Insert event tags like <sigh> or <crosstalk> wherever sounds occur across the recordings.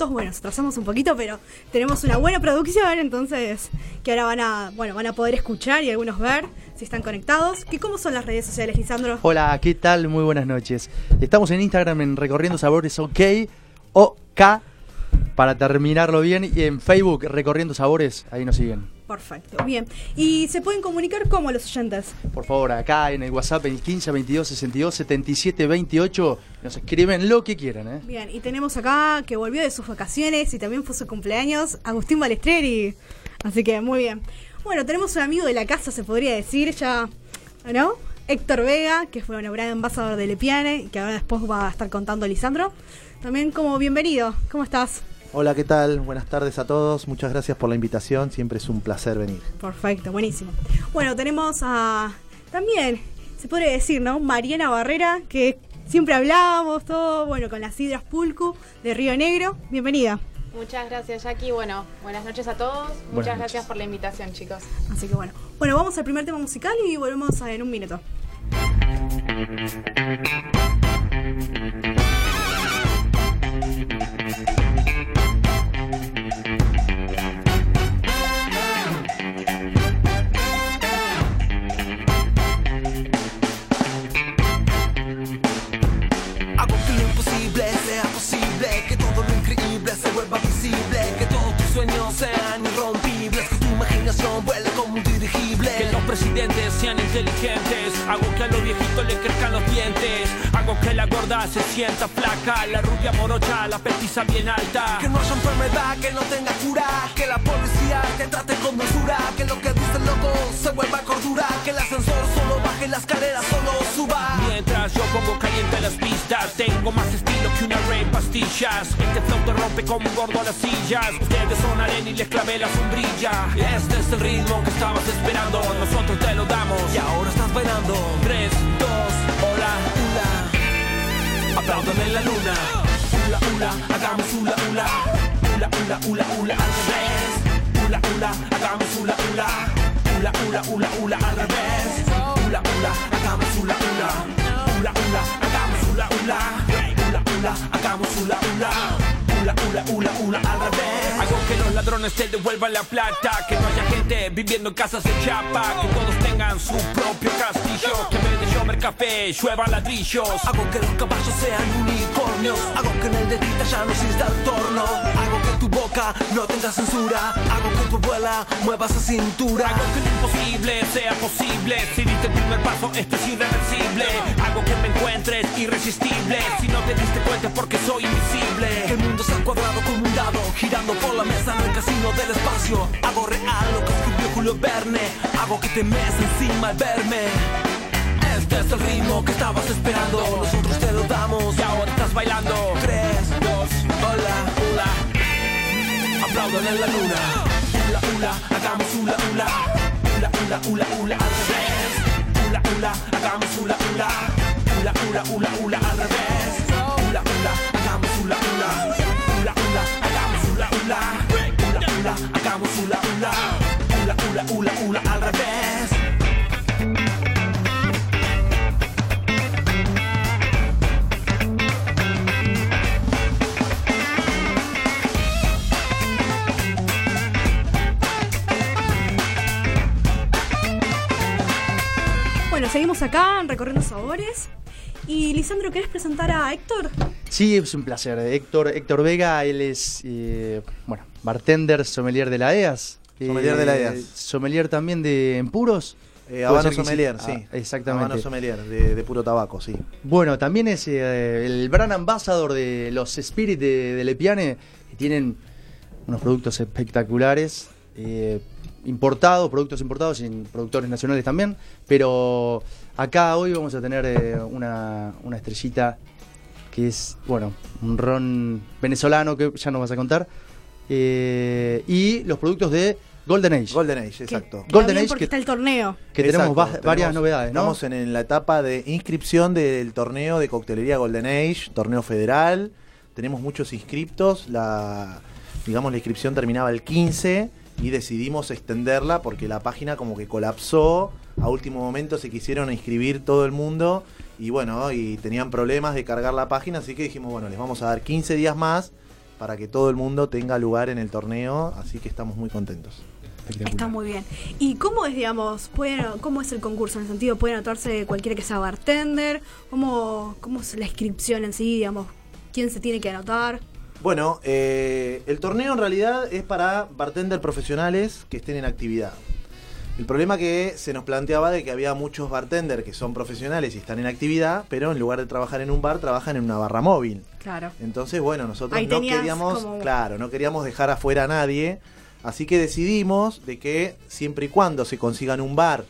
20 y 10 minutos. Bueno, nos atrasamos un poquito, pero tenemos una buena producción, entonces que ahora van a, bueno, van a poder escuchar y algunos ver si están conectados. ¿Qué, ¿Cómo son las redes sociales, Lisandro? Hola, ¿qué tal? Muy buenas noches. Estamos en Instagram en Recorriendo Sabores OK, OK, para terminarlo bien, y en Facebook Recorriendo Sabores, ahí nos siguen. Perfecto, bien. ¿Y se pueden comunicar cómo los oyentes? Por favor, acá en el WhatsApp, en 15 22 62 77 28, nos escriben lo que quieran. ¿eh? Bien, y tenemos acá que volvió de sus vacaciones y también fue su cumpleaños, Agustín Balestreri. Así que muy bien. Bueno, tenemos un amigo de la casa, se podría decir, ya, ¿no? Héctor Vega, que fue un gran embajador de Lepiane que ahora después va a estar contando Lisandro. También como bienvenido, ¿cómo estás? Hola, ¿qué tal? Buenas tardes a todos. Muchas gracias por la invitación. Siempre es un placer venir. Perfecto, buenísimo. Bueno, tenemos a también, se podría decir, ¿no? Mariana Barrera, que siempre hablábamos todo, bueno, con las Hidras Pulcu de Río Negro. Bienvenida. Muchas gracias, Jackie. Bueno, buenas noches a todos. Muchas gracias por la invitación, chicos. Así que bueno. Bueno, vamos al primer tema musical y volvemos en un minuto. Hago que a los viejitos le crezcan los dientes. Hago que la gorda se sienta flaca. La rubia morocha, la petiza bien alta. Que no haya enfermedad, que no tenga cura. Que la policía te trate con dulzura. Que lo que dice el loco se vuelva cordura. Que el ascensor solo baje, la escalera solo suba. Mientras yo pongo caliente las pistas, tengo más estilo que una rey pastillas. Este flow te rompe como un gordo a las sillas. Ustedes son arena y les clavé la sombrilla. Este es el ritmo que estabas esperando. Nosotros te lo damos. Y ahora estás bailando. 3, 2, hola, hula. Aplaudan en la luna. Hula, hula, hagamos hula, hula. Hula, hula, hula, hula al revés. Hula, hula, hagamos hula, hula. Hula, hula, hula, hula al revés. Hula, hula, hagamos hula, hula. Hula, hula, hagamos hula, hula. Hula, hagamos hula, hula hula, hula, hula, hula al revés. Hago que los ladrones te devuelvan la plata, que no haya gente viviendo en casas de chapa, que todos tengan su propio castillo, que en vez de llover café llueva ladrillos. Hago que los caballos sean unicornios, hago que en el dedito ya no exista el torno, hago que tu boca no tenga censura, hago que tu abuela mueva esa cintura. Hago que lo imposible sea posible, si diste el primer paso esto es irreversible. Hago que me encuentres irresistible, te diste cuenta porque soy invisible. El mundo cuadrado como un dado Girando por la mesa en el casino del espacio. Hago real lo que escribió Julio Verne Hago que te mes encima al verme. Este es el ritmo que estabas esperando. Nosotros te lo damos y ahora estás bailando. 3, 2, hola, hula Aplaudan en la luna. Hula, hula, hagamos hula, hula. Hula, hula, hula, hula al revés. Hula, hula, hagamos hula, hula. Hula, hula, hula, hula al revés Hula, hula, hagamos hula, hula hula, hagamos hula hula, hula hula hula hula al revés. Bueno, seguimos acá recorriendo sabores. Y Lisandro, ¿querés presentar a Héctor? Sí, es un placer. Héctor, Héctor Vega, él es, eh, bueno, bartender, sommelier de la EAS. Sommelier de la EAS. Eh, sommelier también de en puros. Eh, Habano Sommelier, sí. Ah, exactamente. Habano Sommelier, de, puro tabaco, sí. Bueno, también es eh, el brand ambassador de los Spirit de, Lepiane, que tienen unos productos espectaculares, importados, productos importados y productores nacionales también, pero acá hoy vamos a tener una, una estrellita que es, bueno, un ron venezolano que ya nos vas a contar. Eh, y los productos de Golden Age. Golden Age, exacto. Golden Age porque está el torneo. Que tenemos varias novedades, ¿no? Estamos en, la etapa de inscripción del torneo de coctelería Golden Age, torneo federal. Tenemos muchos inscriptos. La, digamos, la inscripción terminaba el 15 y decidimos extenderla porque la página como que colapsó. A último momento se quisieron inscribir todo el mundo y bueno, y tenían problemas de cargar la página, así que dijimos, bueno, les vamos a dar 15 días más para que todo el mundo tenga lugar en el torneo, así que estamos muy contentos. Está muy bien. ¿Y cómo es, digamos, pueden, cómo es el concurso? En el sentido, ¿puede anotarse cualquiera que sea bartender? ¿Cómo, ¿Cómo es la inscripción en sí, digamos? ¿Quién se tiene que anotar? Bueno, eh, el torneo en realidad es para bartender profesionales que estén en actividad. El problema que se nos planteaba de que había muchos bartenders que son profesionales y están en actividad, pero en lugar de trabajar en un bar, trabajan en una barra móvil. Claro. Entonces, bueno, nosotros Ahí no queríamos, como- claro, no queríamos dejar afuera a nadie, así que decidimos de que siempre y cuando se consigan un bar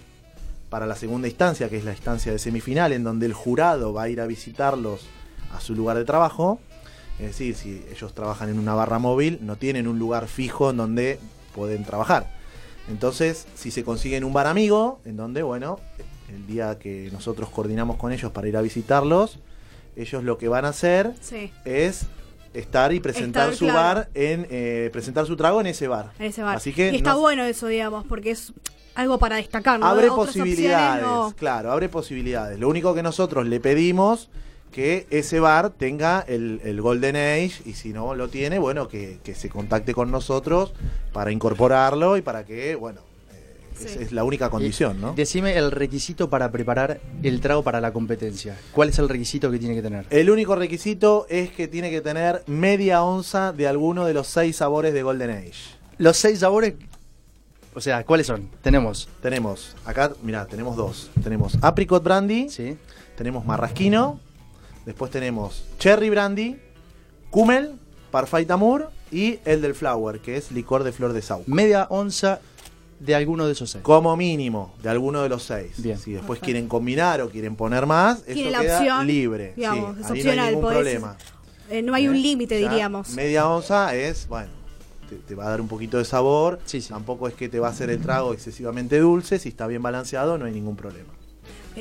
para la segunda instancia, que es la instancia de semifinal, en donde el jurado va a ir a visitarlos a su lugar de trabajo, es decir, si ellos trabajan en una barra móvil, no tienen un lugar fijo en donde pueden trabajar. Entonces, si se consiguen un bar amigo, en donde, bueno, el día que nosotros coordinamos con ellos para ir a visitarlos, ellos lo que van a hacer Sí, es estar y presentar Estar, su claro. bar en eh, presentar su trago en ese bar. en ese bar. Así que y está no- bueno eso, digamos, porque es algo para destacar, ¿no? abre Otras opciones posibilidades, no. claro, abre posibilidades. Lo único que nosotros le pedimos que ese bar tenga el, el Golden Age y si no lo tiene, bueno, que, que se contacte con nosotros para incorporarlo y para que, bueno, eh, es, Sí. es la única condición, ¿no? Decime el requisito para preparar el trago para la competencia. ¿Cuál es el requisito que tiene que tener? El único requisito es que tiene que tener media onza de alguno de los seis sabores de Golden Age. Los seis sabores, o sea, ¿cuáles son? Tenemos, Tenemos, acá, mira, tenemos dos. Tenemos apricot brandy, ¿sí? tenemos marrasquino, después tenemos cherry brandy, Kummel, Parfait Amour y el del flower, que es licor de flor de sau. Media onza de alguno de esos seis. Como mínimo, de alguno de los seis. Bien. Si después Perfecto. quieren combinar o quieren poner más, eso la queda opción, libre. digamos, sí, es ahí opcional, no hay ningún podés- problema. Eh, no hay un ¿Eh? límite, diríamos. Media onza es, bueno, te, te va a dar un poquito de sabor. Sí, sí. Tampoco es que te va a hacer el trago excesivamente dulce. Si está bien balanceado, no hay ningún problema.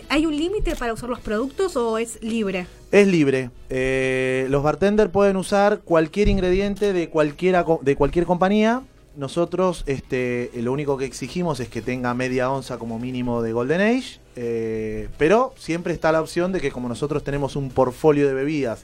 ¿Hay un límite para usar los productos o es libre? Es libre. Eh, los bartenders pueden usar cualquier ingrediente de, cualquiera, co- de cualquier compañía. Nosotros este, eh, lo único que exigimos es que tenga media onza como mínimo de Golden Age. eh, pero siempre está la opción de que como nosotros tenemos un portfolio de bebidas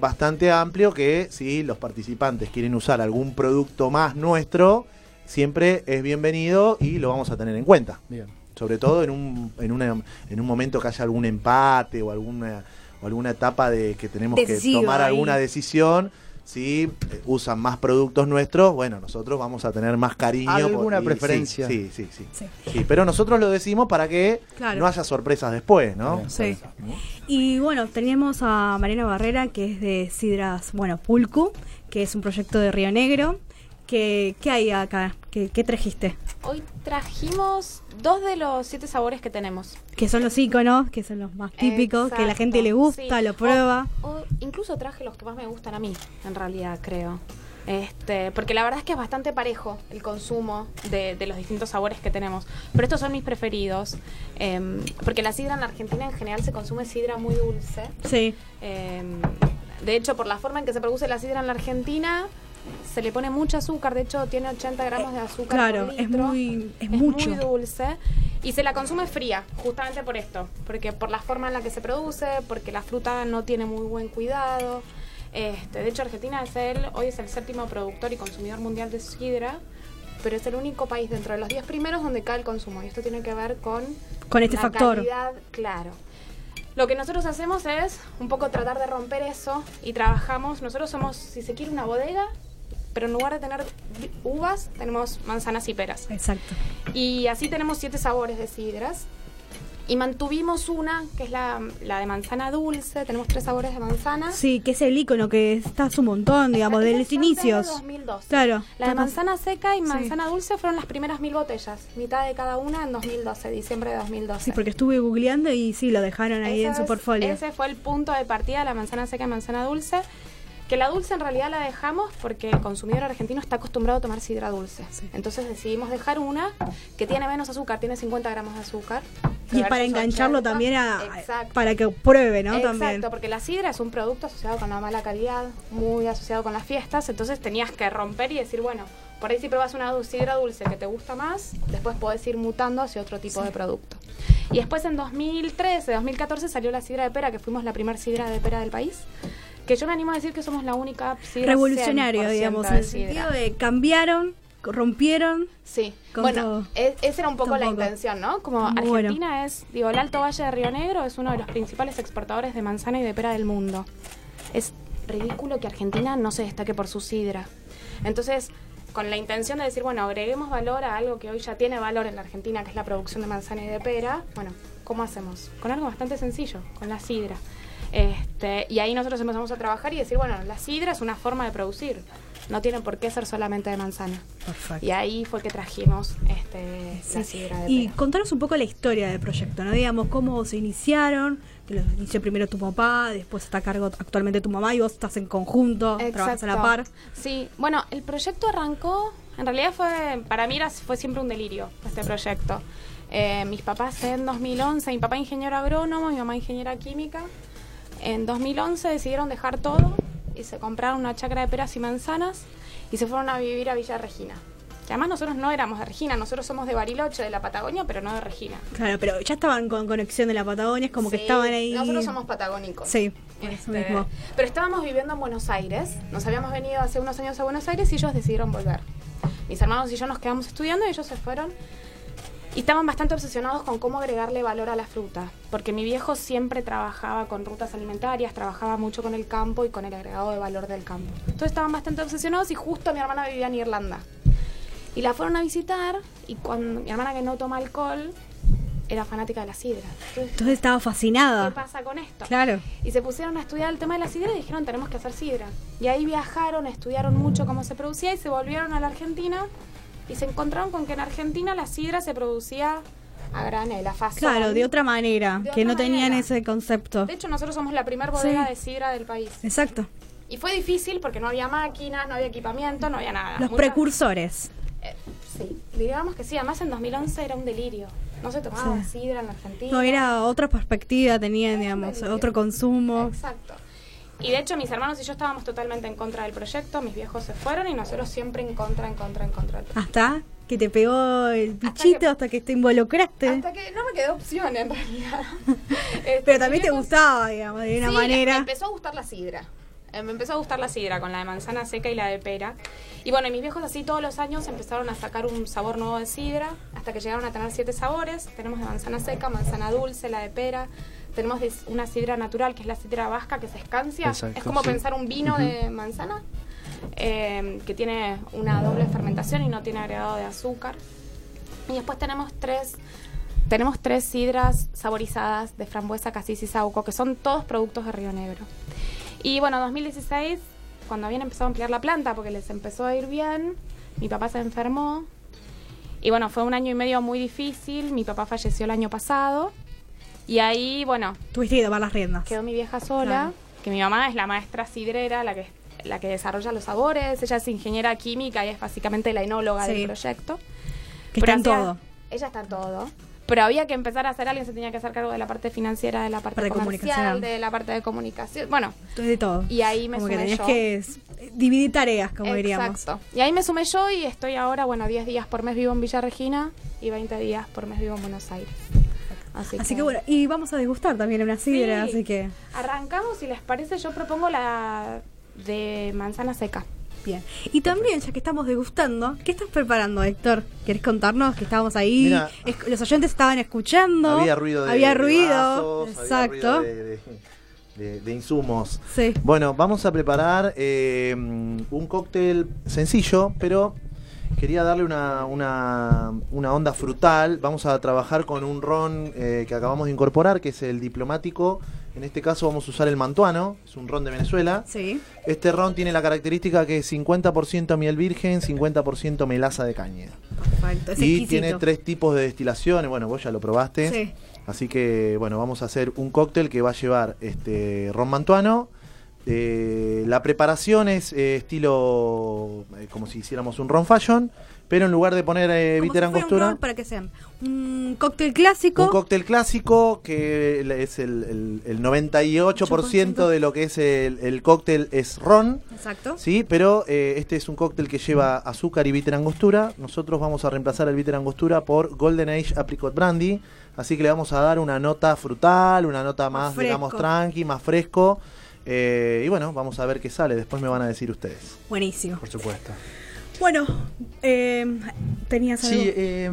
bastante amplio, que si los participantes quieren usar algún producto más nuestro, siempre es bienvenido y lo vamos a tener en cuenta Bien. Sobre todo en un, en, una- en un momento que haya algún empate o alguna, o alguna etapa de que tenemos que tomar ahí. alguna decisión, si eh, usan más productos nuestros, bueno, nosotros vamos a tener más cariño. ¿Alguna y- preferencia? Sí, sí, sí, Sí. sí. Sí, pero nosotros lo decimos para que Claro. no haya sorpresas después, ¿no? Sí. Y bueno, teníamos a Mariana Barrera, que es de Sidras, bueno, Pulcu, que es un proyecto de Río Negro. ¿Qué, qué hay acá? ¿Qué, qué trajiste? Hoy trajimos dos de los siete sabores que tenemos. Que son los iconos, que son los más típicos, que la gente le gusta, sí. lo prueba. O- o incluso traje los que más me gustan a mí, en realidad, creo. Este, porque la verdad es que es bastante parejo el consumo de, de los distintos sabores que tenemos. Pero estos son mis preferidos. em, porque la sidra en Argentina en general se consume sidra muy dulce. Sí, Em, de hecho, por la forma en que se produce la sidra en la Argentina, se le pone mucho azúcar. De hecho, tiene 80 gramos de azúcar. claro, por es muy- es mucho. muy dulce. Y se la consume fría, justamente por esto. Porque por la forma en la que se produce, porque la fruta no tiene muy buen cuidado. Este, de hecho, Argentina es el, hoy es el séptimo productor y consumidor mundial de sidra. Pero es el único país dentro de los 10 primeros donde cae el consumo. Y esto tiene que ver con Con este la factor. calidad, claro. Lo que nosotros hacemos es un poco tratar de romper eso y trabajamos. Nosotros somos, si se quiere, una bodega, pero en lugar de tener uvas, tenemos manzanas y peras. exacto. Y así tenemos siete sabores de sidras. Y mantuvimos una, que es la, la de manzana dulce. Tenemos tres sabores de manzana. Sí, que es el icono que está hace un montón, digamos, de los son de inicios. 2012. Claro. La de manzana seca y Sí. manzana dulce fueron las primeras mil botellas. Mitad de cada una en 2012, diciembre de 2012. Sí, porque estuve googleando y sí, lo dejaron ahí en su portfolio. Ese fue el punto de partida, la manzana seca y manzana dulce. Que la dulce en realidad la dejamos porque el consumidor argentino está acostumbrado a tomar sidra dulce. Entonces decidimos dejar una que tiene menos azúcar, tiene 50 gramos de azúcar. Y para engancharlo 80. también a, Exacto. para que pruebe, ¿no? Exacto, También. porque la sidra es un producto asociado con la mala calidad, muy asociado con las fiestas, entonces tenías que romper y decir, bueno, por ahí si pruebas una sidra dulce que te gusta más, después podés ir mutando hacia otro tipo de producto. Y después en 2013, 2014 salió la sidra de pera, que fuimos la primera sidra de pera del país. Que yo me animo a decir que somos la única sidra Revolucionario, 100% digamos, en el sentido de cambiaron, rompieron. Sí, bueno, todo. e- esa era un poco la intención, ¿no? Como bueno. Argentina es, digo, el Alto Valle de Río Negro es uno de los principales exportadores de manzana y de pera del mundo. Es ridículo que Argentina no se destaque por su sidra. Entonces, con la intención de decir, bueno, agreguemos valor a algo que hoy ya tiene valor en la Argentina, que es la producción de manzana y de pera, bueno, ¿cómo hacemos? Con algo bastante sencillo, con la sidra. Este, y ahí nosotros empezamos a trabajar y decir, bueno, la sidra es una forma de producir, no tiene por qué ser solamente de manzana. Perfecto. Y ahí fue que trajimos este, la sidra de Y contanos un poco la historia del proyecto, ¿no? Digamos, cómo se iniciaron, que lo inició primero tu papá, después está a cargo actualmente tu mamá y vos estás en conjunto, trabajas a la par. Sí, bueno, el proyecto arrancó, en realidad fue, para mí era, fue siempre un delirio este proyecto. Eh, mis papás en 2011, mi papá ingeniero agrónomo, mi mamá ingeniera química, en 2011 decidieron dejar todo y se compraron una chacra de peras y manzanas y se fueron a vivir a Villa Regina. Que además nosotros no éramos de Regina, nosotros somos de Bariloche, de la Patagonia, pero no de Regina. Claro, pero ya estaban con conexión de la Patagonia, es como que estaban ahí. Nosotros somos patagónicos. Sí, por eso Este, mismo. Pero estábamos viviendo en Buenos Aires. Nos habíamos venido hace unos años a Buenos Aires y ellos decidieron volver. Mis hermanos y yo nos quedamos estudiando y ellos se fueron. Y estaban bastante obsesionados con cómo agregarle valor a la fruta. Porque mi viejo siempre trabajaba con rutas alimentarias, trabajaba mucho con el campo y con el agregado de valor del campo. Entonces estaban bastante obsesionados y justo mi hermana vivía en Irlanda. Y la fueron a visitar y cuando mi hermana que no toma alcohol era fanática de la sidra. Entonces, Entonces estaba fascinada. ¿qué pasa con esto? Claro. Y se pusieron a estudiar el tema de la sidra y dijeron, tenemos que hacer sidra. Y ahí viajaron, estudiaron mucho cómo se producía y se volvieron a la Argentina y se encontraron con que en Argentina la sidra se producía a granel, a fazón. Claro, de otra manera, De que otra no tenían manera. ese concepto. De hecho, nosotros somos la primera bodega Sí. de sidra del país. Exacto. Y fue difícil porque no había máquinas, no había equipamiento, no había nada. Los precursores. Eh, sí, digamos que sí. Además, en 2011 era un delirio. No se tomaba Sí. sidra en la Argentina. No, era otra perspectiva, tenían, digamos, otro consumo. Exacto. Y de hecho mis hermanos y yo estábamos totalmente en contra del proyecto, mis viejos se fueron y nosotros siempre en contra, en contra, en contra. Hasta que te pegó el Hasta bichito, que- hasta que te involucraste. Hasta que no me quedó opción en realidad. <laughs> Este, Pero también te gustaba, digamos, de una Sí, manera. Me empezó a gustar la sidra. Eh, Me empezó a gustar la sidra con la de manzana seca y la de pera. Y bueno, y mis viejos así todos los años empezaron a sacar un sabor nuevo de sidra hasta que llegaron a tener siete sabores. Tenemos de manzana seca, manzana dulce, la de pera. Tenemos una sidra natural que es la sidra vasca que se escancia. Exacto, es como sí. pensar un vino de manzana eh, que tiene una doble fermentación y no tiene agregado de azúcar. Y después tenemos tres tenemos tres sidras saborizadas de frambuesa, casis y sauco, que son todos productos de Río Negro. Y bueno, 2016, cuando habían empezado a ampliar la planta, porque les empezó a ir bien, mi papá se enfermó. Y bueno, fue un año y medio muy difícil. Mi papá falleció el año pasado. Y ahí, bueno, Tuviste que tomar las riendas. quedó mi vieja sola, Claro. que mi mamá es la maestra sidrera, la que, la que desarrolla los sabores. Ella es ingeniera química y es básicamente la enóloga Sí. del proyecto. Que Pero está en todo. Ella está en todo. Pero había que empezar a hacer, alguien se tenía que hacer cargo de la parte financiera, de la parte, Parte de comercial, comunicación. de la parte de comunicación. Bueno, de todo. y ahí me como que sumé tenías yo. que dividir tareas, como diríamos. Exacto. Y ahí me sumé yo y estoy ahora, bueno, 10 días por mes vivo en Villa Regina y 20 días por mes vivo en Buenos Aires. Así, Así que bueno, y vamos a degustar también una sidra, Sí. así que Arrancamos, si les parece, yo propongo la de manzana seca. bien. Y también, ya que estamos degustando, ¿qué estás preparando, Héctor? ¿Querés contarnos que estábamos ahí? Mira. Los oyentes estaban escuchando. Había ruido de, Había de ruido, había exacto. ruido de, de- de- de insumos. Sí. Bueno, vamos a preparar eh, un cóctel sencillo, pero quería darle una, una, una onda frutal. Vamos a trabajar con un ron eh, que acabamos de incorporar, que es el diplomático. En este caso vamos a usar el mantuano, es un ron de Venezuela. Sí. Este ron tiene la característica que es 50% miel virgen, 50% melaza de caña. Perfecto. Es y exquisito. tiene tres tipos de destilaciones. Bueno, vos ya lo probaste. Sí. Así que, bueno, vamos a hacer un cóctel que va a llevar este ron mantuano. Eh, la preparación es eh, estilo eh, como si hiciéramos un ron fashion, pero en lugar de poner eh, Como bitter si un angostura, ron para que sean un cóctel clásico. un cóctel clásico que es el, el- el 98% de lo que es el, el cóctel es ron. Exacto. Sí, pero eh, este es un cóctel que lleva azúcar y bitter angostura. Nosotros vamos a reemplazar el bitter angostura por Golden Age Apricot Brandy. Así que le vamos a dar una nota frutal, una nota Más más, digamos, tranqui, más fresco. Eh, y bueno, vamos a ver qué sale. Después me van a decir ustedes. Buenísimo. Por supuesto. Bueno, eh, tenías algo. Sí, eh,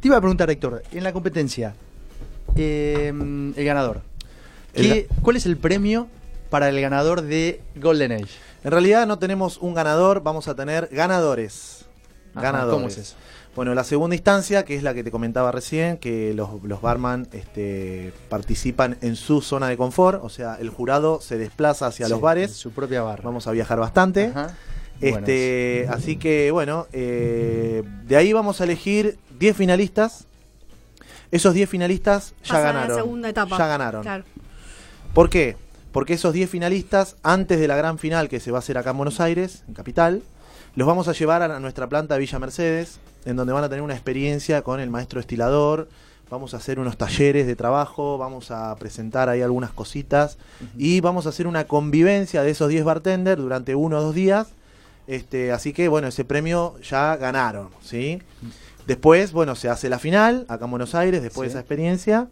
te iba a preguntar, Héctor, en la competencia, eh, el ganador. El ¿qué- ¿Cuál es el premio para el ganador de Golden Age? En realidad no tenemos un ganador, vamos a tener ganadores. Ajá, ganadores. ¿cómo es eso? Bueno, la segunda instancia, que es la que te comentaba recién, que los, los barman este, participan en su zona de confort, o sea, el jurado se desplaza hacia Sí, los bares, Su propia barra. vamos a viajar bastante. Ajá. Bueno, Este, así que bueno, eh, de ahí vamos a elegir 10 finalistas. Esos 10 finalistas ya Pasan a ganaron. la segunda etapa. Ya ganaron. Claro. ¿Por qué? Porque esos 10 finalistas, antes de la gran final que se va a hacer acá en Buenos Aires, en Capital, los vamos a llevar a nuestra planta Villa Mercedes, en donde van a tener una experiencia con el maestro estilador. Vamos a hacer unos talleres de trabajo, vamos a presentar ahí algunas cositas y vamos a hacer una convivencia de esos 10 bartenders durante uno o dos días. Este, así que bueno, ese premio ya ganaron, ¿sí? Después, bueno, se hace la final acá en Buenos Aires, después Sí. de esa experiencia,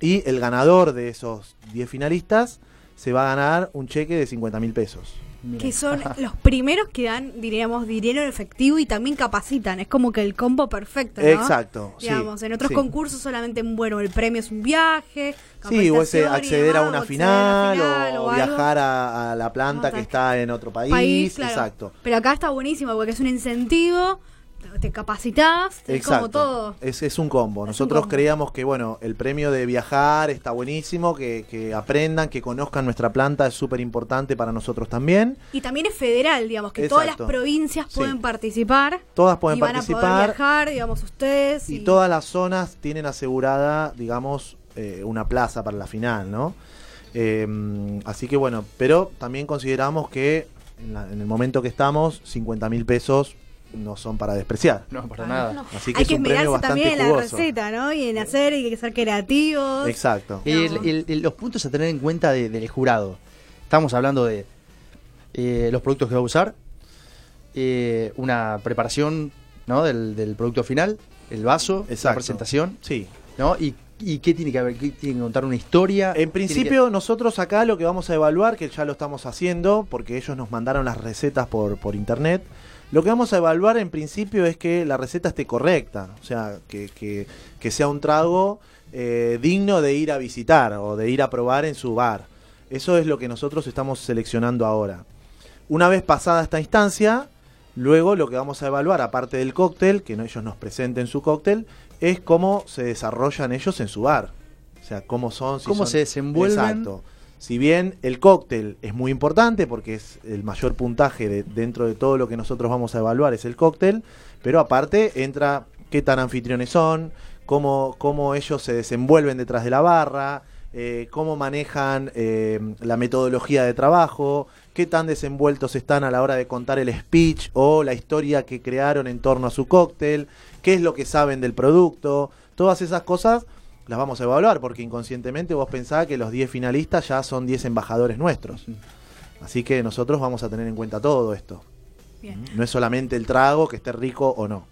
y el ganador de esos 10 finalistas se va a ganar un cheque de 50 mil pesos. Mira. Que son <laughs> los primeros que dan, diríamos, dinero en efectivo y también capacitan. Es como que el combo perfecto, ¿no? Exacto. sí, Digamos, en otros sí. concursos solamente, bueno, el premio es un viaje. Sí, o ese y acceder a una o acceder a final, final o, viajar a, a la planta No, que está en otro país. país, claro. Exacto. Pero acá está buenísimo porque es un incentivo, te capacitas, es como todo. Es, es un combo. Nosotros combo. creíamos que, bueno, el premio de viajar está buenísimo, que, que aprendan, que conozcan nuestra planta es súper importante para nosotros también. Y también es federal, digamos, que todas las provincias Sí. pueden participar. Todas pueden y van a poder participar. viajar, digamos, ustedes. Y todas las zonas tienen asegurada, digamos, eh, una plaza para la final, ¿no? Eh, así que bueno, pero también consideramos que en, la- en el momento que estamos, 50 mil pesos no son para despreciar. No, para Ah, nada. no. Así que Hay es que un premio esmerarse bastante también en la receta, ¿no? Y en hacer, y hay que ser creativos. Exacto. El- No. el- el- los puntos a tener en cuenta de- del jurado. Estamos hablando de eh, los productos que va a usar, eh, una preparación ¿no? del, del producto final, el vaso, la Exacto. presentación, Sí. ¿no? Y, y qué tiene que haber, ¿Qué tiene que contar una historia. En principio, nosotros acá lo que vamos a evaluar, que ya lo estamos haciendo, porque ellos nos mandaron las recetas por, por internet, lo que vamos a evaluar en principio es que la receta esté correcta, o sea, que, que- que sea un trago eh, digno de ir a visitar o de ir a probar en su bar. Eso es lo que nosotros estamos seleccionando ahora. Una vez pasada esta instancia, luego lo que vamos a evaluar, aparte del cóctel, que no- ellos nos presenten su cóctel, es cómo se desarrollan ellos en su bar. O sea, cómo son, si Cómo son- se desenvuelven. Exacto. Si bien el cóctel es muy importante porque es el mayor puntaje de- dentro de todo lo que nosotros vamos a evaluar es el cóctel, pero aparte entra qué tan anfitriones son, cómo, cómo ellos se desenvuelven detrás de la barra, eh, cómo manejan eh, la metodología de trabajo, qué tan desenvueltos están a la hora de contar el speech o la historia que crearon en torno a su cóctel, qué es lo que saben del producto, todas esas cosas las vamos a evaluar porque inconscientemente vos pensás que los 10 finalistas ya son 10 embajadores nuestros. Así que nosotros vamos a tener en cuenta todo esto. Bien, No es solamente el trago que esté rico o no.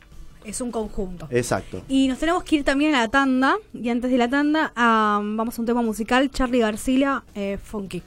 es un conjunto. Exacto. Y nos tenemos que ir también a la tanda. Y antes de la tanda, vamos a un tema musical. Charlie García, eh, Funky.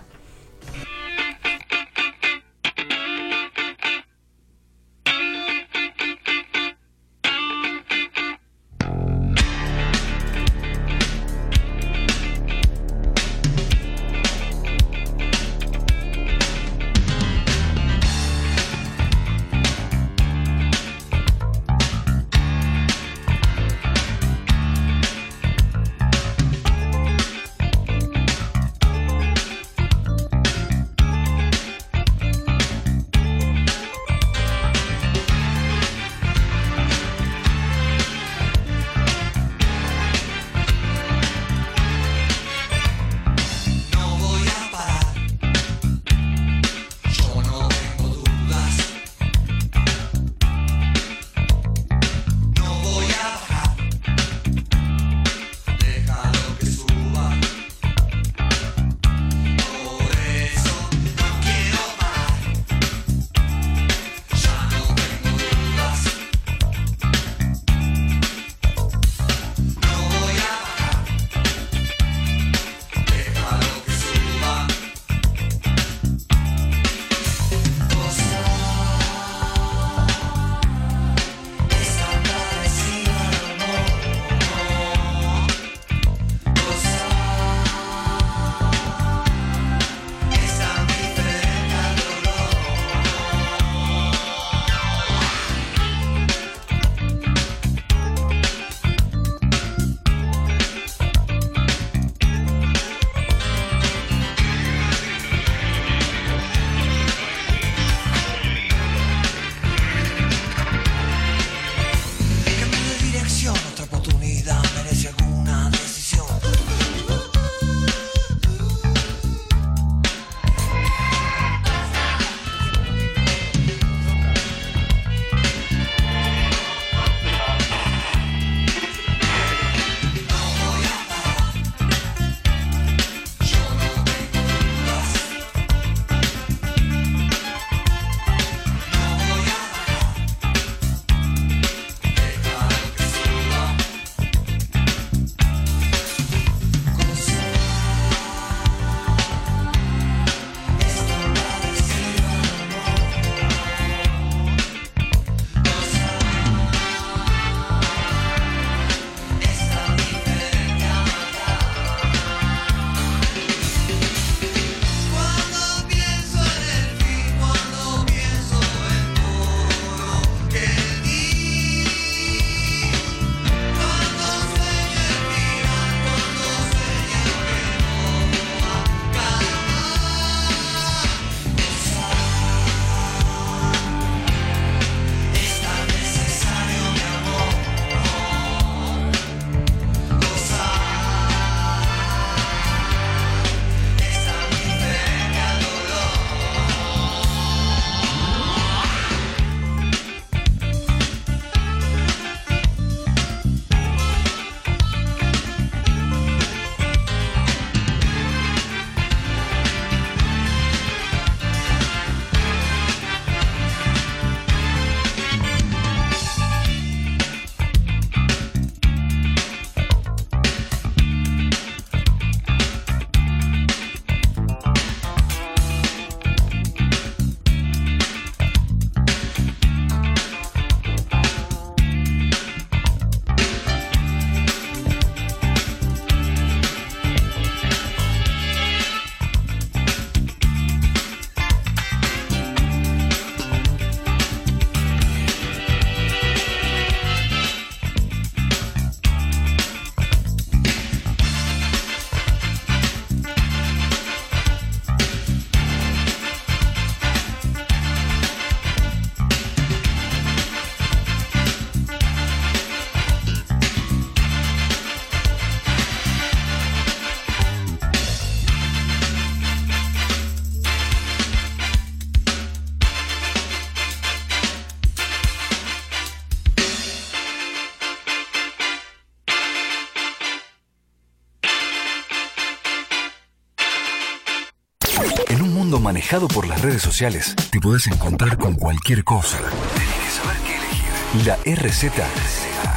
Por las redes sociales, te podés encontrar con cualquier cosa. Tenés que saber qué elegir. La RZ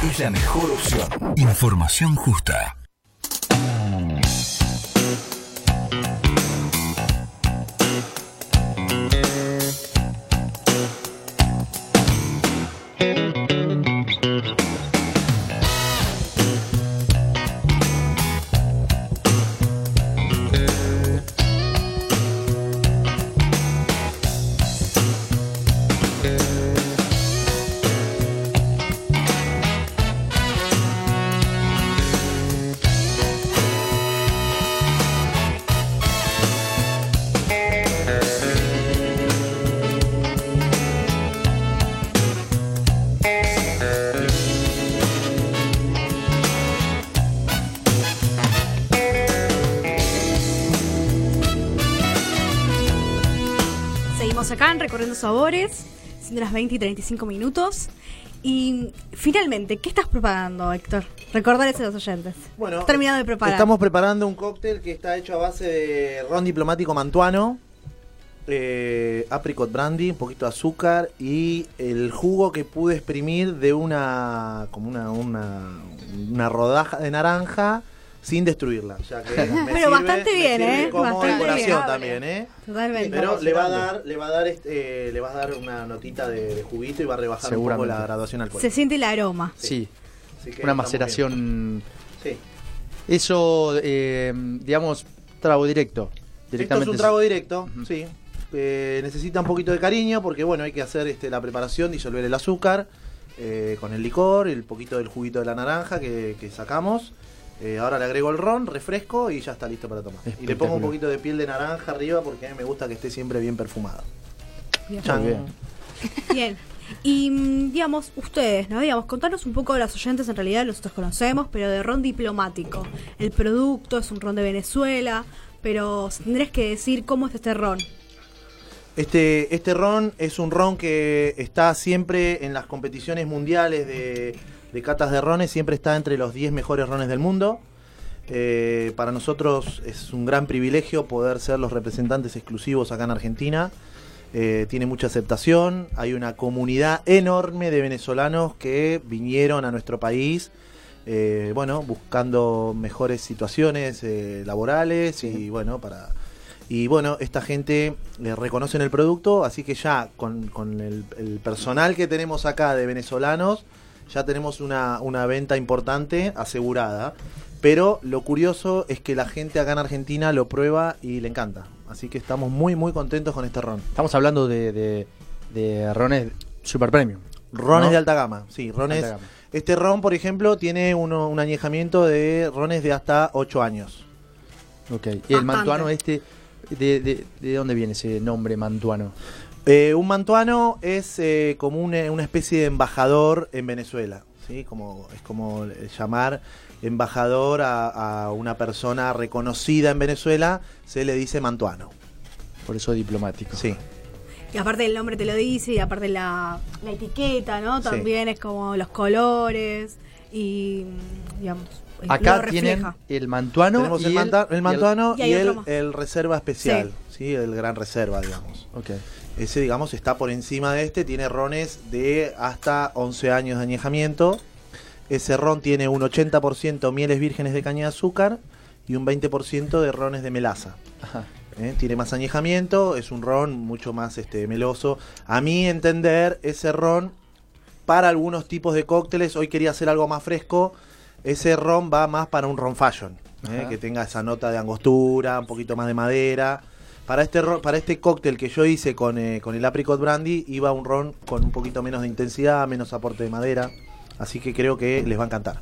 es la mejor opción. Información justa. Recorriendo Sabores, siendo las 20 y 35 minutos. Y finalmente, ¿qué estás preparando, Héctor? Recordarles a los oyentes. Bueno, Has terminado de preparar. Estamos preparando un cóctel que está hecho a base de ron diplomático mantuano, eh, apricot brandy, un poquito de azúcar y el jugo que pude exprimir de una como una, una, una rodaja de naranja sin destruirla. Ya que me Pero bastante me bien, sirve ¿eh? Como Bastante decoración bien. también, ¿eh? Totalmente. Pero le va a dar, le va a dar, este, eh, le va a dar una notita de, de juguito y va a rebajar un poco Seguramente. la graduación Se alcohólica. siente el aroma. Sí, una maceración. Sí. Eso, eh, digamos, trago directo. Esto Directamente. es un trago directo, sí. Eh, necesita un poquito de cariño porque bueno, hay que hacer este, la preparación, disolver el azúcar eh, con el licor, el poquito del juguito de la naranja que, que sacamos. Eh, ahora le agrego el ron, refresco y ya está listo para tomar. Y le pongo un poquito de piel de naranja arriba porque a mí me gusta que esté siempre bien perfumado. Bien. Bien. <laughs> Bien. Y mm, digamos, ustedes, ¿no? Digamos, contanos un poco a los oyentes, en realidad nosotros conocemos, pero de ron diplomático. El producto es un ron de Venezuela, pero tendrás que decir cómo es este ron. Este, este ron es un ron que está siempre en las competiciones mundiales de, de catas de rones, siempre está entre los 10 mejores rones del mundo. Eh, para nosotros es un gran privilegio poder ser los representantes exclusivos acá en Argentina. Eh, tiene mucha aceptación, hay una comunidad enorme de venezolanos que vinieron a nuestro país, eh, bueno, buscando mejores situaciones laborales y bueno, para y bueno, esta gente le reconocen el producto, así que ya con, con el, el personal que tenemos acá de venezolanos, ya tenemos una, una venta importante asegurada. Pero lo curioso es que la gente acá en Argentina lo prueba y le encanta. Así que estamos muy, muy contentos con este ron. Estamos hablando de, de, de rones super premium. Rones ¿no? de alta gama, sí, rones. Alta gama. Este ron, por ejemplo, tiene uno- un añejamiento de rones de hasta 8 años. Ok. ¿Y el Bastante. mantuano este? De, de, de dónde viene ese nombre mantuano? Eh, un mantuano es eh, como una, una especie de embajador en Venezuela, ¿sí? Como, es como eh, llamar embajador a, a una persona reconocida en Venezuela, se le dice mantuano. Por eso diplomático. Sí. Y aparte el nombre te lo dice, y aparte la, la etiqueta, ¿no? Sí. También es como los colores y, mm, digamos, Acá tienen el mantuano. Tenemos y el, manta- el mantuano y el, reserva especial, sí. el gran reserva, digamos. Ok. Ese, digamos, está por encima de este, tiene rones de hasta 11 años de añejamiento. Ese ron tiene un 80% mieles vírgenes de caña de azúcar y un 20% de rones de melaza. Ajá. ¿eh? Tiene más añejamiento, es un ron mucho más este, meloso. A mi entender, ese ron, para algunos tipos de cócteles, hoy quería hacer algo más fresco, ese ron va más para un ron fashion, ¿eh? Que tenga esa nota de angostura, un poquito más de madera. Para este, ron- para este cóctel que yo hice con, eh, con el apricot brandy, iba un ron con un poquito menos de intensidad, menos aporte de madera. Así que creo que les va a encantar.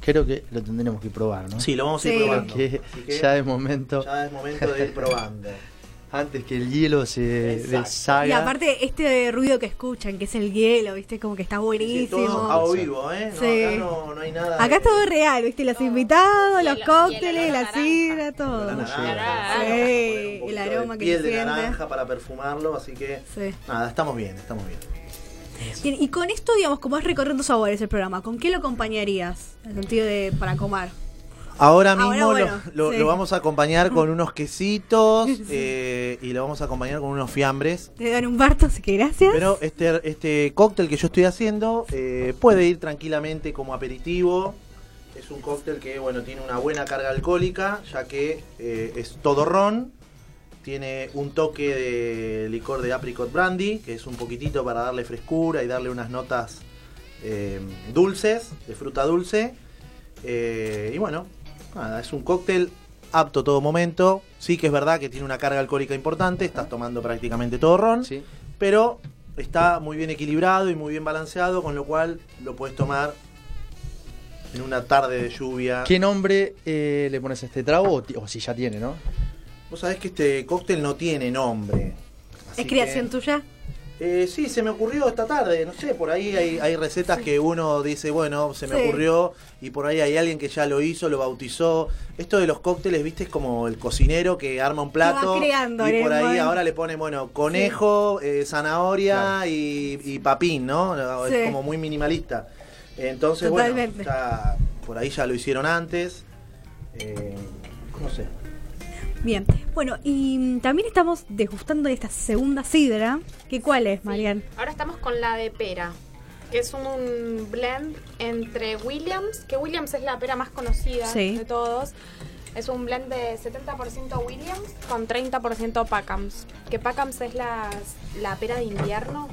Creo que lo tendremos que probar, ¿no? Sí, lo vamos a ir Sí. probando. Que Así que ya es momento. ya es momento de ir probando. <laughs> Antes que el hielo se Exacto. deshaga. Y aparte este ruido que escuchan, que es el hielo, ¿viste? Como que está Sí, buenísimo. todo a vivo, ¿eh? No, Sí. Acá no, no hay nada. Acá es de- todo real, ¿viste? Los invitados, los cócteles, la sidra, todo. La naranja, sí, Sí, el aroma que piel se de naranja para perfumarlo, así que Sí. nada, estamos bien, estamos bien. Bien, y con esto, digamos, como es recorriendo sabores el programa, ¿con qué lo acompañarías? En el sentido de para comer. Ahora mismo lo- bueno, lo, sí. lo vamos a acompañar con <laughs> unos quesitos eh, y lo vamos a acompañar con unos fiambres. Te dan un parto, así que gracias. Pero este, este cóctel que yo estoy haciendo eh, puede ir tranquilamente como aperitivo. Es un cóctel que bueno tiene una buena carga alcohólica, ya que eh, es todo ron. Tiene un toque de licor de apricot brandy, que es un poquitito para darle frescura y darle unas notas dulces, de fruta dulce. Y bueno, nada, es un cóctel apto a todo momento. Sí que es verdad que tiene una carga alcohólica importante, estás tomando prácticamente todo ron Sí. pero está muy bien equilibrado y muy bien balanceado, con lo cual lo puedes tomar en una tarde de lluvia. ¿Qué nombre eh, le pones a este trago? O, si ya tiene, ¿no? Vos sabés que este cóctel no tiene nombre. así ¿Es creación que- tuya? Eh, sí, se me ocurrió esta tarde, no sé, por ahí hay, hay recetas que uno dice, bueno, se me Sí. ocurrió y por ahí hay alguien que ya lo hizo, lo bautizó. Esto de los cócteles, viste, es como el cocinero que arma un plato creando y por ahí ahora le pone, bueno, conejo, eh, zanahoria y, y papín, ¿no? Es Sí. como muy minimalista. Entonces, bueno, Totalmente. ya- por ahí ya lo hicieron antes. Eh, no sé. Bien. Bueno, y mm, también estamos degustando esta segunda sidra. ¿Qué cuál es, Marian? Ahora estamos con la de pera, que es un blend entre Williams, que Williams es la pera más conocida Sí. de todos. Es un blend de 70% Williams con 30% Pacams. Que Pacams es la, la pera de invierno,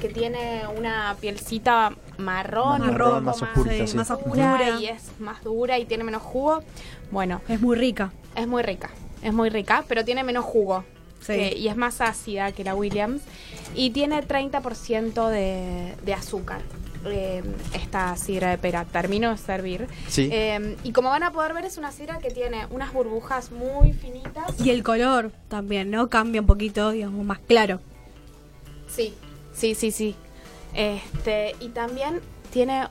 que tiene una pielcita marrón, y un Marrón, poco más más, oscurita, sí, sí. más oscura oscura. y es más dura y tiene menos jugo. Bueno, Es muy rica. es muy rica, es muy rica, pero tiene menos jugo. Sí. que- y es más ácida que la Williams. Y tiene 30% de, de azúcar. eh, esta sidra de pera. Termino de servir. Sí. Eh, y como van a poder ver, es una sidra que tiene unas burbujas muy finitas. Y el color también, ¿no? Cambia un poquito, digamos, más claro. Sí, sí, sí, sí. Este, y también tiene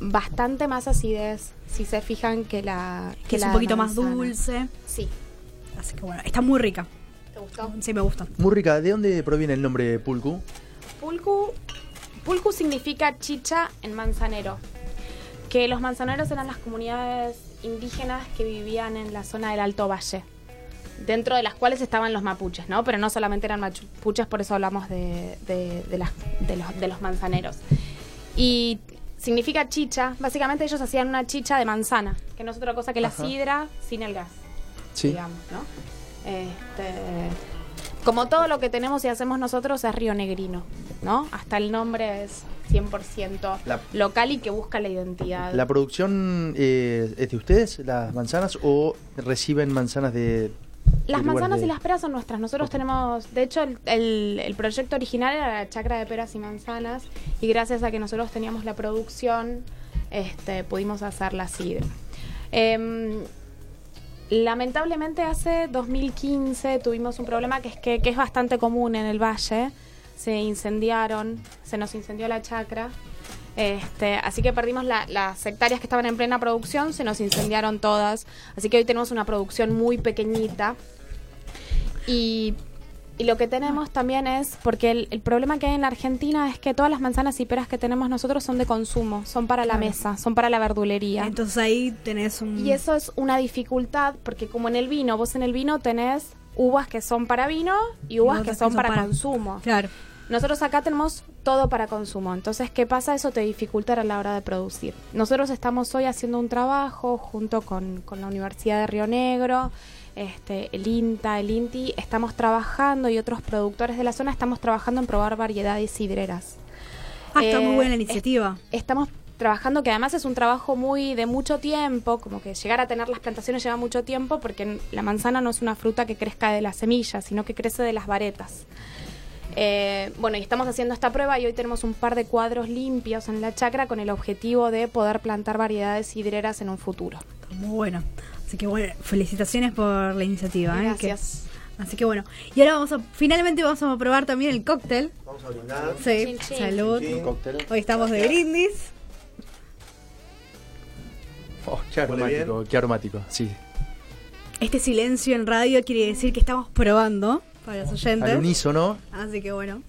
bastante más acidez, si se fijan, que la. Que es la un poquito más dulce. Sí. Así que bueno, está muy rica. ¿Te gustó? Sí, me gusta. Muy rica. ¿De dónde proviene el nombre Pulcu? Pulcu, pulcu significa chicha en manzanero. Que los manzaneros eran las comunidades indígenas que vivían en la zona del Alto Valle. Dentro de las cuales estaban los mapuches, ¿no? Pero no solamente eran mapuches, por eso hablamos de, de- de las- de los, de los manzaneros. Y significa chicha. Básicamente ellos hacían una chicha de manzana, que no es otra cosa que la Ajá. sidra sin el gas Sí. digamos, ¿no? Este, como todo lo que tenemos y hacemos nosotros es Río Negrino, ¿no? Hasta el nombre es 100% La- local y que busca la identidad. ¿La producción eh, es de ustedes, las manzanas, o reciben manzanas de... las manzanas de- y las peras son nuestras. Nosotros tenemos, de hecho, el, el- el proyecto original era la chacra de peras y manzanas y gracias a que nosotros teníamos la producción, este, pudimos hacer la sidra. Em, lamentablemente hace 2015 tuvimos un problema que es que, que es bastante común en el valle. Se incendiaron, se nos incendió la chacra. Este, así que perdimos la- las hectáreas que estaban en plena producción, se nos incendiaron todas. Así que hoy tenemos una producción muy pequeñita. Y, y lo que tenemos también es, porque el, el problema que hay en la Argentina es que todas las manzanas y peras que tenemos nosotros son de consumo, son para la mesa, son para la verdulería. Entonces ahí tenés un... Y eso es una dificultad porque como en el vino, vos en el vino tenés uvas que son para vino y uvas que son para, consumo. Claro. Nosotros acá tenemos todo para consumo. Entonces, ¿qué pasa? Eso te dificulta a la hora de producir. Nosotros estamos hoy haciendo un trabajo junto con, con la Universidad de Río Negro, este, el INTA, el INTI. Estamos trabajando y otros productores de la zona estamos trabajando en probar variedades hidreras. Ah, está Eh, muy buena la es- iniciativa. estamos trabajando que además es un trabajo muy de mucho tiempo, como que llegar a tener las plantaciones lleva mucho tiempo porque la manzana no es una fruta que crezca de las semillas, sino que crece de las varetas. Eh, bueno, y estamos haciendo esta prueba y hoy tenemos un par de cuadros limpios en la chacra con el objetivo de poder plantar variedades hidreras en un futuro. Muy bueno. Así que bueno, felicitaciones por la iniciativa. ¿eh? Gracias. Que- así que bueno. Y ahora vamos a, finalmente vamos a probar también el cóctel. Vamos a brindar. Sí, Chin, chin. salud. Chin, chin. cóctel. Hoy estamos de brindis. Oh, qué ¿Huele aromático, qué aromático, sí. Este silencio en radio quiere decir que estamos probando para los Al oyentes. unísono. Así que bueno.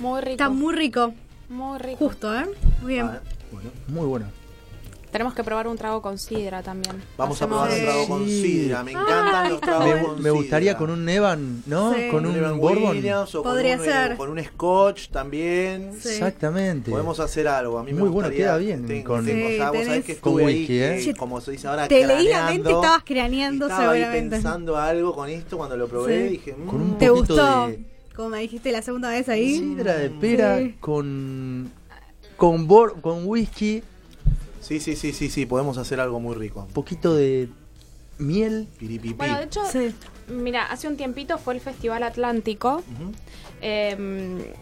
Muy rico. Está muy rico. muy rico. Justo, ¿eh? Muy bien. Ah, bueno. Muy bueno. Tenemos que probar un trago con sidra también. Vamos a probar un trago con sidra. Me Ah, encantan los tragos Me, con me gustaría sidra. con un Evan, ¿no? Sí. Con un Evan Bourbon. Podría con un, ser. con un Scotch también. Sí. Exactamente. Podemos hacer algo. A mí me Muy bueno, gustaría- queda bien tengo- con- tengo- Sí, o sea, vos sabés que Con ahí, whisky, ¿eh? como se dice ahora, Te leí la mente, estabas craneando estaba ahí seguramente. pensando algo con esto cuando lo probé. Sí. Dije, Con un mm, ¿Te poquito gustó? de Como me dijiste la segunda vez ahí. sidra de pera Sí. con con whisky, Sí, sí, sí, sí, sí, podemos hacer algo muy rico. un poquito de miel. Piripipi. Bueno, de hecho, Sí. mira, hace un tiempito fue el Festival Atlántico. Eh,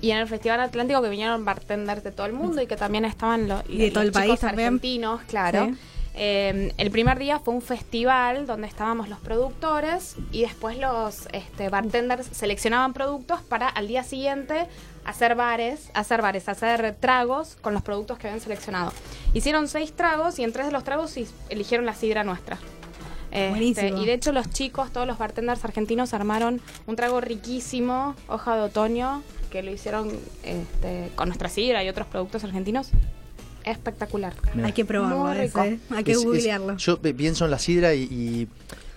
y en el Festival Atlántico que vinieron bartenders de todo el mundo y que también estaban los, Y de todo el país chicos también. argentinos, claro. Sí. Eh, el primer día fue un festival donde estábamos los productores y después los este, bartenders seleccionaban productos para al día siguiente hacer bares, hacer bares, hacer tragos con los productos que habían seleccionado. Hicieron seis tragos y en tres de los tragos eligieron la sidra nuestra. Este, Buenísimo. y de hecho los chicos, todos los bartenders argentinos armaron un trago riquísimo, hoja de otoño, que lo hicieron este, con nuestra sidra y otros productos argentinos. Espectacular. Hay que probarlo, Muy ese, rico. ¿eh? Hay que Es- es- googlearlo. yo pienso en la sidra y, y-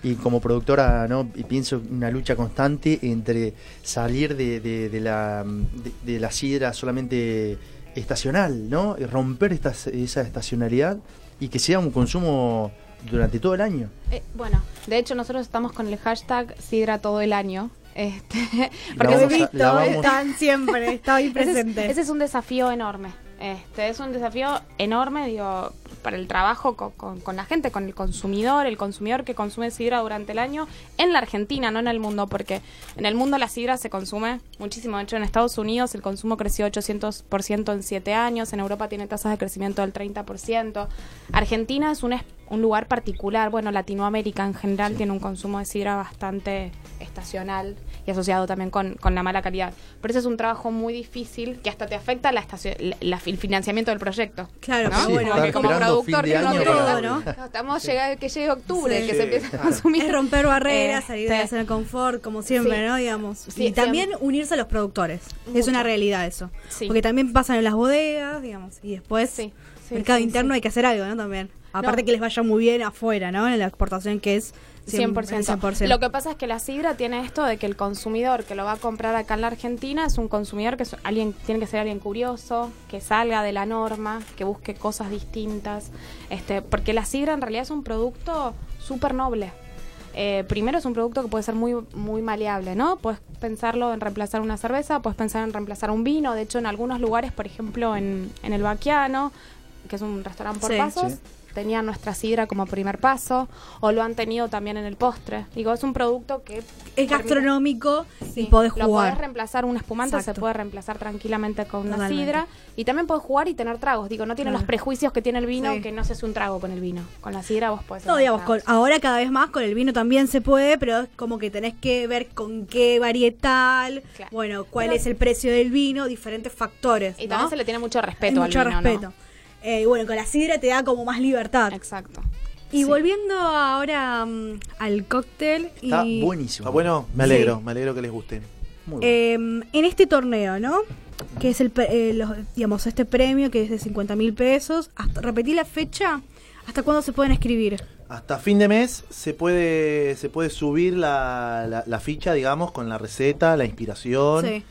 y como productora, ¿no? Y pienso en una lucha constante entre salir de, de- de la, de, de la sidra solamente estacional, ¿no? Y romper esta, esa estacionalidad y que sea un consumo durante todo el año. Eh, bueno, de hecho nosotros estamos con el hashtag sidra todo el año. Este, porque he a- visto, están siempre, está ahí ese es, presente. ese es un desafío enorme. Este es un desafío enorme, digo, para el trabajo con, con- con la gente, con el consumidor, el consumidor que consume sidra durante el año en la Argentina, no en el mundo, porque en el mundo la sidra se consume muchísimo. De hecho, en Estados Unidos el consumo creció 800% en 7 años, en Europa tiene tasas de crecimiento del 30%. Argentina es un, un lugar particular, bueno, Latinoamérica en general tiene un consumo de sidra bastante estacional y asociado también con, con la mala calidad. Pero ese es un trabajo muy difícil que hasta te afecta la la- la- el financiamiento del proyecto. Claro, ¿no? Sí, bueno, como productor de año para- ¿no? no, estamos llega, que llegue octubre, Sí. que Sí, se empiece a consumir. Es romper barreras, salir de la zona de confort, como siempre, Sí. ¿no? Digamos. Sí, y también unirse a los productores. Es una realidad eso. Sí. Porque también pasan en las bodegas, digamos. Y después, Sí, sí, mercado sí, interno sí. hay que hacer algo, ¿no? También. Aparte No. que les vaya muy bien afuera, ¿no? En la exportación que es 100%. 100%. Lo que pasa es que la sidra tiene esto de que el consumidor que lo va a comprar acá en la Argentina es un consumidor que es alguien tiene que ser alguien curioso, que salga de la norma, que busque cosas distintas, este, porque la sidra en realidad es un producto súper noble. Eh, primero es un producto que puede ser muy muy maleable, ¿no? Puedes pensarlo en reemplazar una cerveza, puedes pensar en reemplazar un vino. De hecho, en algunos lugares, por ejemplo, en, en el Baquiano, que es un restaurante por Sí. pasos, Sí. Tenían nuestra sidra como primer paso, o lo han tenido también en el postre. Digo, es un producto que es gastronómico Sí, y podés Lo jugar. podés reemplazar un espumante, Exacto. se puede reemplazar tranquilamente con una sidra. Y también podés jugar y tener tragos. Digo, no tiene Claro. los prejuicios que tiene el vino, Sí. que no se hace un trago con el vino. Con la sidra vos podés No, digamos, con- ahora cada vez más con el vino también se puede, pero es como que tenés que ver con qué varietal, Claro. bueno, cuál Pero- es el precio del vino, diferentes factores. Y ¿no? también se le tiene mucho respeto mucho al vino, ¿no? Eh, y bueno, con la sidra te da como más libertad. Exacto. Y Sí. volviendo ahora mm, al cóctel. Está y, buenísimo. ¿Está bueno? Me alegro, Sí. me alegro que les guste. Muy bueno. eh, en este torneo, ¿no? Que es el, eh, los- digamos, este premio que es de 50 mil pesos. Hasta, repetí la fecha. ¿Hasta cuándo se pueden escribir? Hasta fin de mes se puede, se puede subir la, la- la ficha, digamos, con la receta, la inspiración. Sí.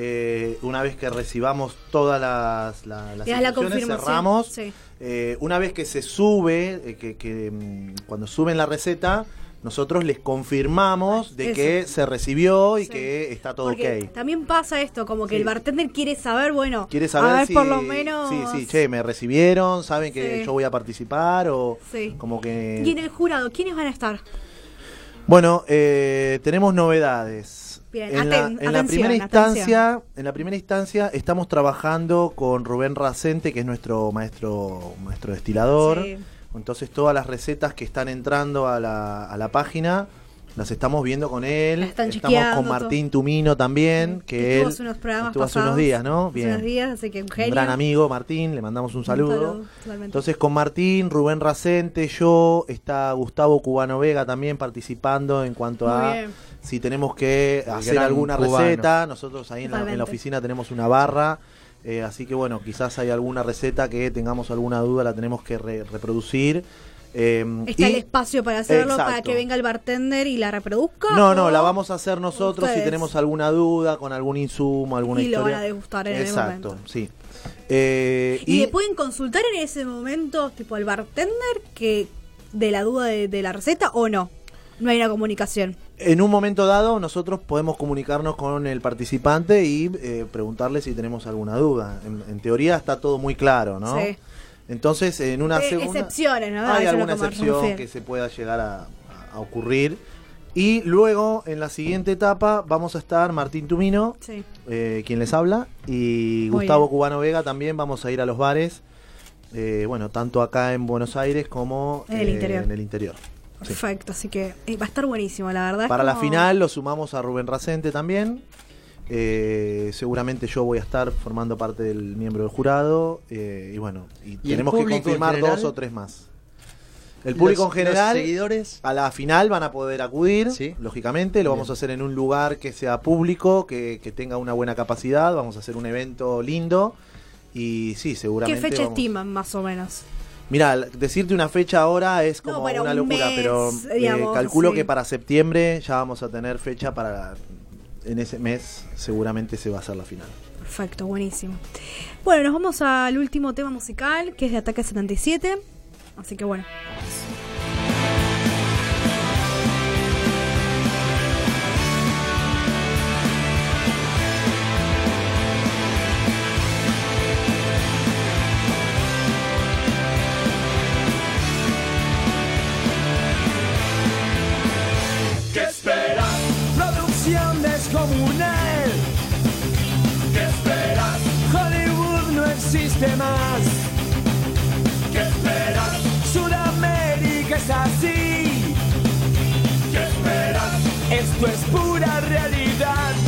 Eh, una vez que recibamos todas las, la- las Le das la instrucciones, confirmación. cerramos. Sí. Eh, una vez que se sube, eh, que, que, mm, cuando suben la receta, nosotros les confirmamos de Eso. que se recibió y Sí. que está todo Porque ok. también pasa esto, como que Sí. el bartender quiere saber, bueno, Quiere saber a ver si, por lo menos... Sí, sí, che, me recibieron, saben que Sí. yo voy a participar o como que... Y en el jurado, ¿quiénes van a estar? Bueno, eh, tenemos novedades. Bien, en, la, en la primera instancia, en la primera instancia estamos trabajando con Rubén Racente, que es nuestro maestro, maestro destilador. Sí. Entonces todas las recetas que están entrando a la, a la página las estamos viendo con él. Están estamos con Martín Tumino también, que Estuvo él hace unos programas estuvo hace unos días, ¿no? Bien. unos días, así que un Un genio. gran amigo, Martín, le mandamos un Un saludo. Entonces con Martín, Rubén Racente, yo, está Gustavo Cubano Vega también participando en cuanto Muy a bien. Si tenemos que El hacer alguna cubano. receta. Nosotros ahí en la, en la oficina tenemos una barra Eh, así que bueno, quizás hay alguna receta que tengamos alguna duda, la tenemos que re- reproducir. Eh, Está y- el espacio para hacerlo, para que venga el bartender y la reproduzca. No, no, la vamos a hacer nosotros si tenemos alguna duda, con algún insumo, alguna Y lo historia. van a degustar en el Exacto, momento. sí. Eh, Y, le pueden consultar en ese momento, tipo al bartender, que de la duda de, de la receta o no. No hay una comunicación. En un momento dado, nosotros podemos comunicarnos con el participante y eh, preguntarle si tenemos alguna duda. En, en teoría está todo muy claro, ¿no? Sí. Entonces, en una segunda. excepciones, ¿no? Hay eso alguna excepción que se pueda llegar a, a ocurrir. Y luego, en la siguiente etapa, vamos a estar Martín Tumino, Sí. eh, quien les habla, y Muy Gustavo bien. Cubano Vega también. Vamos a ir a los bares, eh, bueno, tanto acá en Buenos Aires como En el interior. en el interior. Sí. Perfecto, así que eh, va a estar buenísimo, la verdad. Para la final lo sumamos a Rubén Racente también. Eh, seguramente yo voy a estar formando parte del miembro del jurado. eh, y bueno, y, el tenemos que confirmar general? dos o tres más. El público Los- en general, los seguidores. a la final van a poder acudir, Sí. lógicamente. Lo Bien. vamos a hacer en un lugar que sea público, que, que tenga una buena capacidad. Vamos a hacer un evento lindo. Y sí, ¿Qué seguramente. fecha vamos- estiman, más o menos? Mira, decirte una fecha ahora es No, como bueno, una un locura, mes, pero eh, calculo sí. que para septiembre ya vamos a tener fecha para en ese mes seguramente se va a hacer la final. Perfecto, buenísimo. Bueno, nos vamos al último tema musical, que es de Ataque 77. Así que bueno. ¿Qué esperas? Sudamérica es así. ¿Qué esperas? Esto es pura realidad.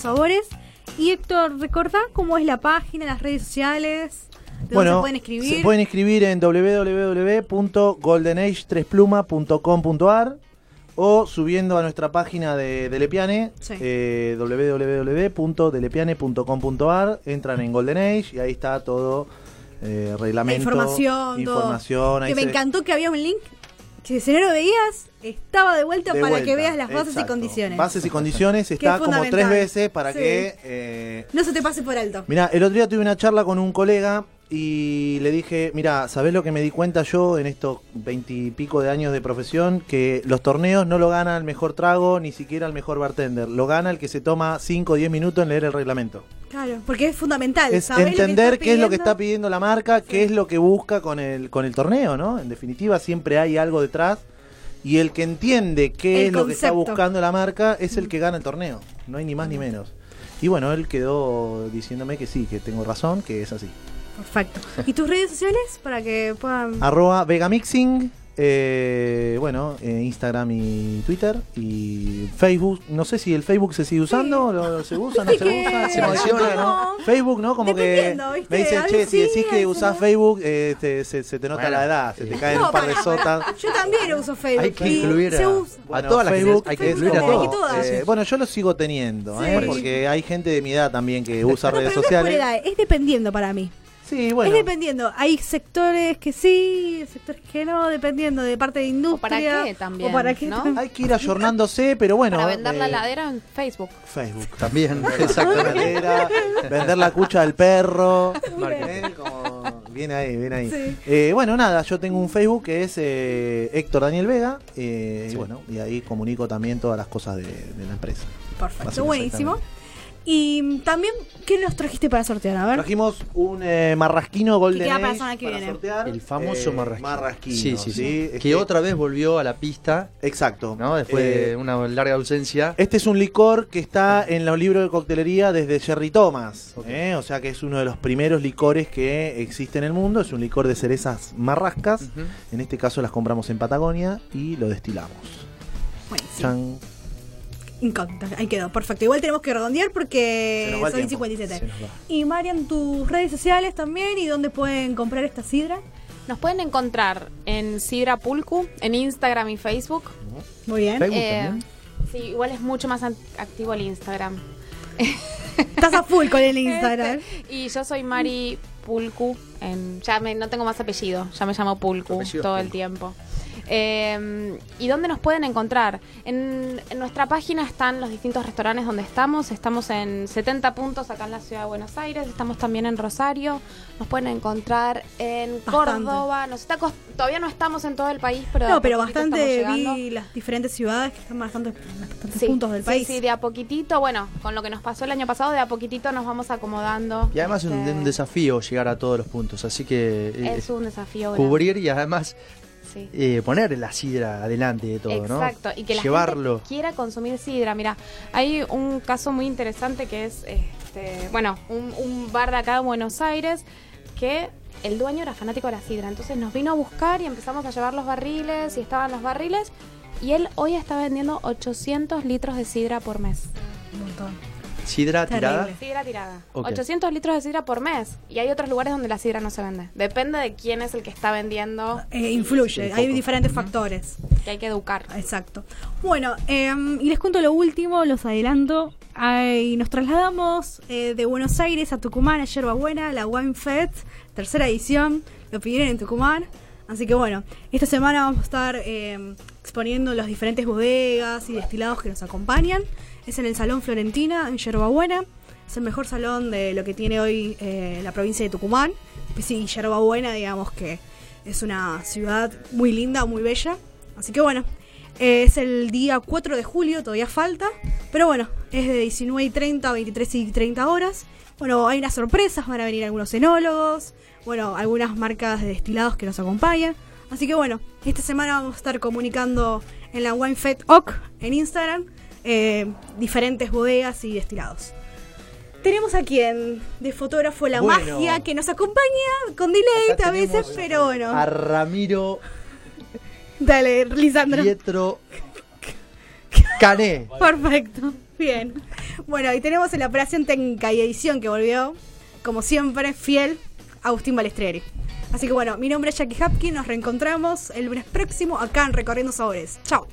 Sabores. Y Héctor, recordá cómo es la página, las redes sociales, de dónde se pueden escribir. Se pueden escribir en www.goldenage3pluma.com.ar o subiendo a nuestra página de, de Lepiane, Sí. eh, www.delepiane.com.ar, entran en Golden Age y ahí está todo eh, La reglamento, información, todo. información, ahí Que me se- encantó que había un link que si no lo veías, estaba de vuelta de para vuelta, que veas las bases exacto. y condiciones. Bases y condiciones está es como tres veces para Sí. que eh, No se te pase por alto. Mira, el otro día tuve una charla con un colega y le dije, mira, ¿sabés lo que me di cuenta yo en estos veintipico de años de profesión? Que los torneos no lo gana el mejor trago, ni siquiera el mejor bartender. Lo gana el que se toma 5 o 10 minutos en leer el reglamento. Claro, porque es fundamental. Es entender qué es lo que está pidiendo la marca, qué es lo que busca con el, con el torneo, ¿no? En definitiva, siempre hay algo detrás. Y el que entiende qué El es lo que está buscando la marca es el que gana el torneo. No hay ni más ni menos. Y bueno, él quedó diciéndome que sí, que tengo razón, que es así. Perfecto. ¿Y tus redes sociales para que puedan... Arroba Vegamixing, eh, bueno, eh, Instagram y Twitter y Facebook. No sé si el Facebook se sigue usando, ¿lo- ¿se usa, no <laughs> se que- usa? Se menciona, ¿no? Facebook, ¿no? Como que me dicen, che, si decís que usás no". Facebook, eh, te- se, se te nota Bueno, la edad, se te caen No, un par de para, sotas. Yo también uso Facebook. Hay que incluir se a, usa. a todas las Facebook hay que Facebook incluir a todas. Eh, bueno, yo lo sigo teniendo, ¿eh? Sí. porque hay gente de mi edad también que usa No, redes pero no es por sociales. edad, es dependiendo para mí. Sí, bueno. Es dependiendo. Hay sectores que sí, sectores que no, dependiendo de parte de industria. para qué también, O para qué ¿no? tam- Hay que ir ayornándose, pero bueno. para vender la eh, ladera en Facebook. Facebook. También, Exacto. <laughs> exactamente. vender la cucha del perro. ¿eh? Como- Bien ahí, bien ahí. Sí. Eh, bueno, nada, yo tengo un Facebook que es eh, Héctor Daniel Vega. eh, Y bueno, y ahí comunico también todas las cosas de, de la empresa. Perfecto, buenísimo. Y también, ¿qué nos trajiste para sortear? A ver. Trajimos un eh, marrasquino Golden Que queda para la Age semana que para viene. sortear. El famoso Eh, marrasquino. marrasquino, Sí, sí, sí. Es Que otra vez volvió a la pista, Exacto. ¿no? Después Eh, de una larga ausencia. Este es un licor que está en los libros de coctelería desde Jerry Thomas. Ok. ¿eh? O sea que es uno de los primeros licores que existe en el mundo. Es un licor de cerezas marrascas. Ujú. En este caso las compramos en Patagonia y lo destilamos. Buenísimo. Chan. Incógnita, ahí quedó. Perfecto. Igual tenemos que redondear porque son tiempo. 57. Se nos va. Y Marian, tus redes sociales también y dónde pueden comprar esta sidra. Nos pueden encontrar en Sidra Pulcu, en Instagram y Facebook. Muy bien. Facebook Eh, sí, igual es mucho más activo el Instagram. Estás a full con el <laughs> Instagram. Este, y yo soy Mari Pulcu. En, ya me- no tengo más apellido, ya me llamo Pulcu todo el tiempo. Eh, ¿Y dónde nos pueden encontrar? En, en nuestra página están los distintos restaurantes donde estamos. Estamos en 70 puntos acá en la ciudad de Buenos Aires. Estamos también en Rosario. Nos pueden encontrar en Bastante. Córdoba. Nos está cost- todavía no estamos en todo el país, pero No, pero poquitito bastante vi las diferentes ciudades que están marcando bastantes Sí, puntos del sí, país. Sí, de a poquitito, bueno, con lo que nos pasó el año pasado, de a poquito nos vamos acomodando. Y además es un, Este, un desafío llegar a todos los puntos. Así que eh, Es un desafío. grande. cubrir y además Sí. eh, poner la sidra adelante de todo, ¿no? Exacto, y que la Llevarlo. gente quiera consumir sidra. Mira, hay un caso muy interesante que es, este, bueno, un, un bar de acá de Buenos Aires que el dueño era fanático de la sidra. Entonces nos vino a buscar y empezamos a llevar los barriles y estaban los barriles. Y él hoy está vendiendo 800 litros de sidra por mes. Un montón. Sidra Terrible. tirada. Sidra tirada. Ok. 800 litros de sidra por mes. Y hay otros lugares donde la sidra no se vende. Depende de quién es el que está vendiendo. Eh, influye, hay diferentes factores. Que hay que educar. Exacto. Bueno, eh, y les cuento lo último, los adelanto. Ay, nos trasladamos eh, de Buenos Aires a Tucumán, a Yerbabuena, la Wine Fest, tercera edición. Lo pidieron en Tucumán. Así que bueno, esta semana vamos a estar eh, exponiendo las diferentes bodegas y destilados que nos acompañan. Es en el Salón Florentina, en Yerbabuena. Es el mejor salón de lo que tiene hoy eh, la provincia de Tucumán. Y sí, Yerbabuena, digamos que es una ciudad muy linda, muy bella. Así que bueno, eh, es el día 4 de julio, todavía falta. Pero bueno, es de 19 y 30 a 23 y 30 horas. Bueno, hay unas sorpresas, van a venir algunos enólogos, bueno, algunas marcas de destilados que nos acompañan. Así que bueno, esta semana vamos a estar comunicando en la Wine Fed OC en Instagram eh, diferentes bodegas y destilados. Tenemos a quien de fotógrafo la Bueno. magia que nos acompaña con delay a veces, pero bueno. A Ramiro Dale, Lisandro. Pietro <laughs> Cané. Perfecto. Bien. Bueno, y tenemos en la operación técnica y edición que volvió, como siempre, fiel, Agustín Balestreri. Así que bueno, mi nombre es Jackie Hapkin, nos reencontramos el lunes próximo acá en Recorriendo Sabores. Chao.